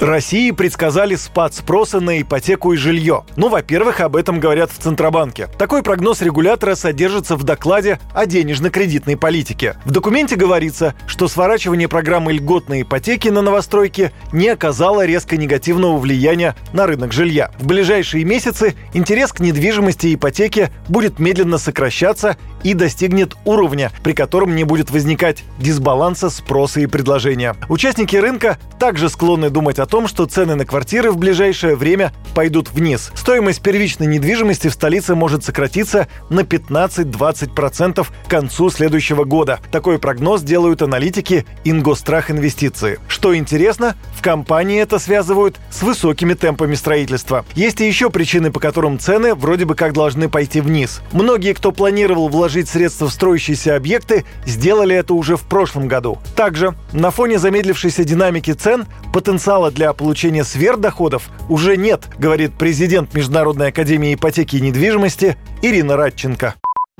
России предсказали спад спроса на ипотеку и жилье. Ну, во-первых, об этом говорят в Центробанке. Такой прогноз регулятора содержится в докладе о денежно-кредитной политике. В документе говорится, что сворачивание программы льготной ипотеки на новостройки не оказало резко негативного влияния на рынок жилья. В ближайшие месяцы интерес к недвижимости и ипотеке будет медленно сокращаться и достигнет уровня, при котором не будет возникать дисбаланса спроса и предложения. Участники рынка также склонны думать о том, что цены на квартиры в ближайшее время пойдут вниз. Стоимость первичной недвижимости в столице может сократиться на 15-20% к концу следующего года. Такой прогноз делают аналитики Ингострах Инвестиции. Что интересно, в компании это связывают с высокими темпами строительства. Есть и еще причины, по которым цены вроде бы как должны пойти вниз. Многие, кто планировал вложить средства в строящиеся объекты, сделали это уже в прошлом году. Также на фоне замедлившейся динамики цен потенциала для получения сверхдоходов уже нет, говорит президент Международной академии ипотеки и недвижимости Ирина Радченко.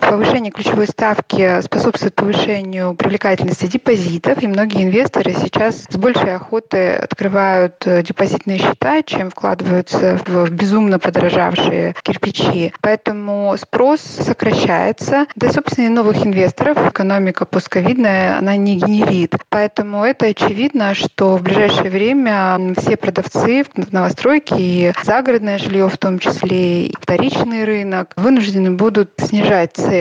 Повышение ключевой ставки способствует повышению привлекательности депозитов, и многие инвесторы сейчас с большей охотой открывают э, депозитные счета, чем вкладываются в безумно подорожавшие кирпичи. Поэтому спрос сокращается. Да, собственно, и новых инвесторов экономика постковидная, она не генерит. Поэтому это очевидно, что в ближайшее время все продавцы в новостройке и загородное жилье в том числе, и вторичный рынок вынуждены будут снижать цены,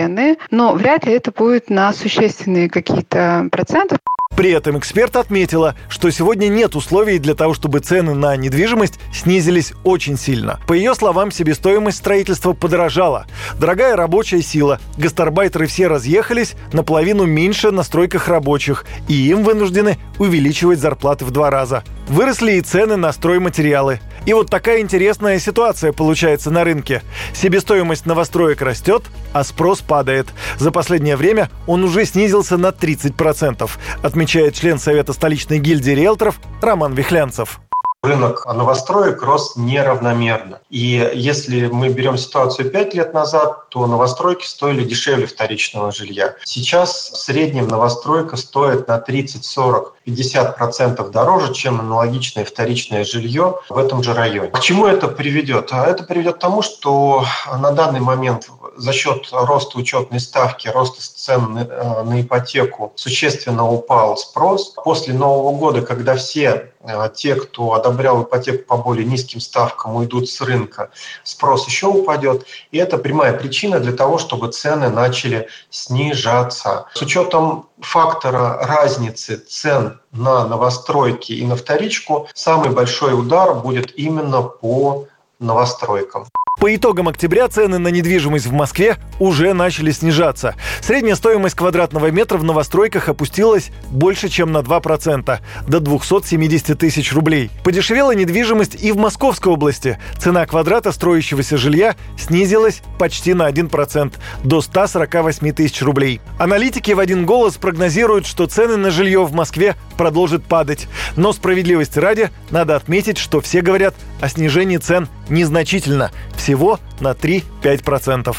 но вряд ли это будет на существенные какие-то проценты. При этом эксперт отметила, что сегодня нет условий для того, чтобы цены на недвижимость снизились очень сильно. По ее словам, себестоимость строительства подорожала. Дорогая рабочая сила. Гастарбайтеры все разъехались, наполовину меньше на стройках рабочих, и им вынуждены увеличивать зарплаты в два раза. Выросли и цены на стройматериалы. И вот такая интересная ситуация получается на рынке. Себестоимость новостроек растет, а спрос падает. За последнее время он уже снизился на 30%, отмечает член Совета столичной гильдии риэлторов Роман Вихлянцев рынок новостроек рос неравномерно. И если мы берем ситуацию 5 лет назад, то новостройки стоили дешевле вторичного жилья. Сейчас в среднем новостройка стоит на 30, 40, 50 процентов дороже, чем аналогичное вторичное жилье в этом же районе. К чему это приведет? А это приведет к тому, что на данный момент за счет роста учетной ставки, роста цен на, э, ипотеку существенно упал спрос. После Нового года, когда все те, кто одобрял ипотеку по более низким ставкам, уйдут с рынка, спрос еще упадет. И это прямая причина для того, чтобы цены начали снижаться. С учетом фактора разницы цен на новостройки и на вторичку, самый большой удар будет именно по новостройкам. По итогам октября цены на недвижимость в Москве уже начали снижаться. Средняя стоимость квадратного метра в новостройках опустилась больше, чем на 2%, до 270 тысяч рублей. Подешевела недвижимость и в Московской области. Цена квадрата строящегося жилья снизилась почти на 1%, до 148 тысяч рублей. Аналитики в один голос прогнозируют, что цены на жилье в Москве продолжат падать. Но справедливости ради, надо отметить, что все говорят о снижении цен незначительно – всего на 3-5%.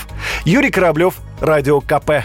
Юрий Кораблев, Радио КП.